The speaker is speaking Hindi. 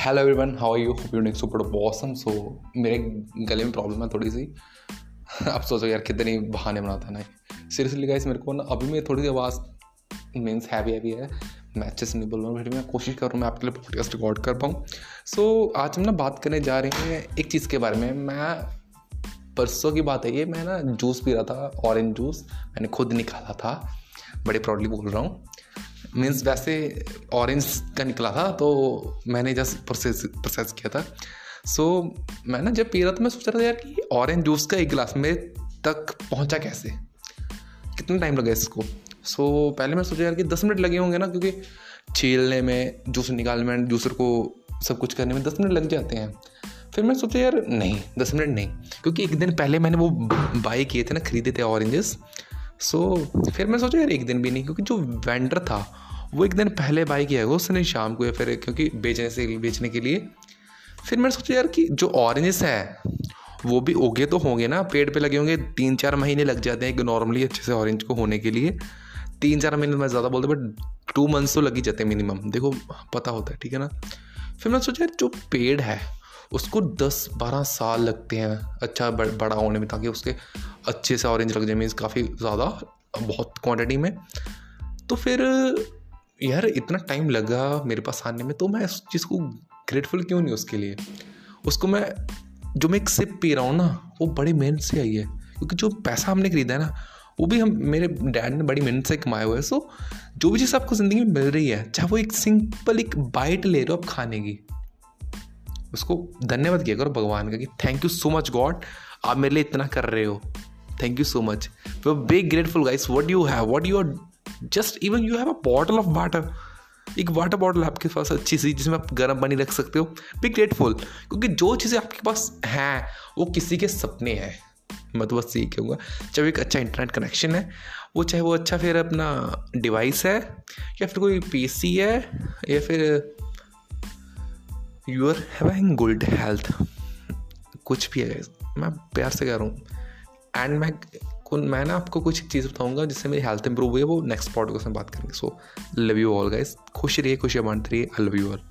Hello everyone how you hope you super awesome so मेरे गले में प्रॉब्लम है थोड़ी सी अब सोचो यार कितनी बहाने बनाता ना। सीरियसली गाइस मेरे को ना अभी मैं थोड़ी सी आवाज़ मीन्स हैवी हैवी है। मैं अच्छे से नहीं बोल रहा हूँ फिर मैं कोशिश कर रहा हूँ मैं आपके लिए पॉडकास्ट रिकॉर्ड कर पाऊँ। सो so, आज हम ना बात करने जा रहे हैं एक चीज़ के बारे में। मैं परसों की बात है ये मैं ना जूस पी रहा था ऑरेंज जूस मैंने खुद निकाला था बड़े प्राउडली बोल रहा हूँ। मीन्स वैसे ऑरेंज का निकला था तो मैंने जस्ट प्रोसेस प्रोसेस किया था। सो so, मैं ना जब पी रहा था मैं सोच रहा था यार कि ऑरेंज जूस का एक गिलास मेरे तक पहुँचा कैसे? कितना टाइम लगा इसको? सो so, पहले मैं सोचा यार कि दस मिनट लगे होंगे ना क्योंकि छीलने में जूस निकालने में जूसर को सब कुछ करने में दस मिनट लग जाते हैं। फिर मैं सोचा यार नहीं दस मिनट नहीं। क्योंकि एक दिन पहले मैंने वो बाई किए थे ना खरीदे थे ऑरेंजेस सो so, फिर मैं सोचा यार एक दिन भी नहीं क्योंकि जो वेंडर था वो एक दिन पहले बाई किया है उसने शाम को या फिर क्योंकि बेचने से बेचने के लिए. फिर मैंने सोचा यार कि जो ऑरेंजेस है वो भी उगे तो होंगे ना पेड़ पे लगे होंगे तीन चार महीने लग जाते हैं एक नॉर्मली अच्छे से ऑरेंज को होने के लिए. तीन चार महीने मैं ज़्यादा बोलता बट टू मंथ्स तो लग ही जाते हैं मिनिमम देखो पता होता है ठीक है ना? फिर मैंने सोचा यार जो पेड़ है उसको दस बारह साल लगते हैं अच्छा बड़ा होने में, ताकि उसके अच्छे से ऑरेंज लग जाए मीन्स काफ़ी ज़्यादा बहुत क्वांटिटी में। तो फिर, यार, इतना टाइम लगा मेरे पास आने में तो मैं उस चीज़ को ग्रेटफुल क्यों नहीं उसके लिए? उसको मैं, जो मैं एक सिप पी रहा हूँ ना, वो बड़ी मेहनत से आई है। क्योंकि जो पैसा हमने खरीदा है ना, वो भी हम, मेरे डैड ने बड़ी मेहनत से कमाए हुए हैं। सो जो भी चीज़ आपको ज़िंदगी में मिल रही है, चाहे वो एक सिंपल एक बाइट ले रहे हो आप खाने की उसको धन्यवाद किया करो भगवान का कि thank you so much God आप मेरे लिए इतना कर रहे हो। Thank you so much we big grateful guys what you have what you are just even you have a bottle of water एक वाटर बॉटल आपके पास अच्छी सी, जिसमें आप गर्म पानी रख सकते हो। बी ग्रेटफुल क्योंकि जो चीज़ें आपके पास हैं, वो किसी के सपने हैं। मैं तो बस यही कहूँगा चाहे एक अच्छा इंटरनेट कनेक्शन है, वो चाहे वो अच्छा फिर अपना डिवाइस है, या फिर कोई पीसी है, या फिर you are having good health कुछ भी है। मैं प्यार से कह रहा हूँ। एंड मैं मैं ना आपको कुछ चीज़ बताऊँगा जिससे मेरी हेल्थ इंप्रूव हुई है। वो नेक्स्ट पॉडकास्ट में बात करेंगे। So love you all guys खुश रहिए, खुशियाँ बांटते रहिए। I love you all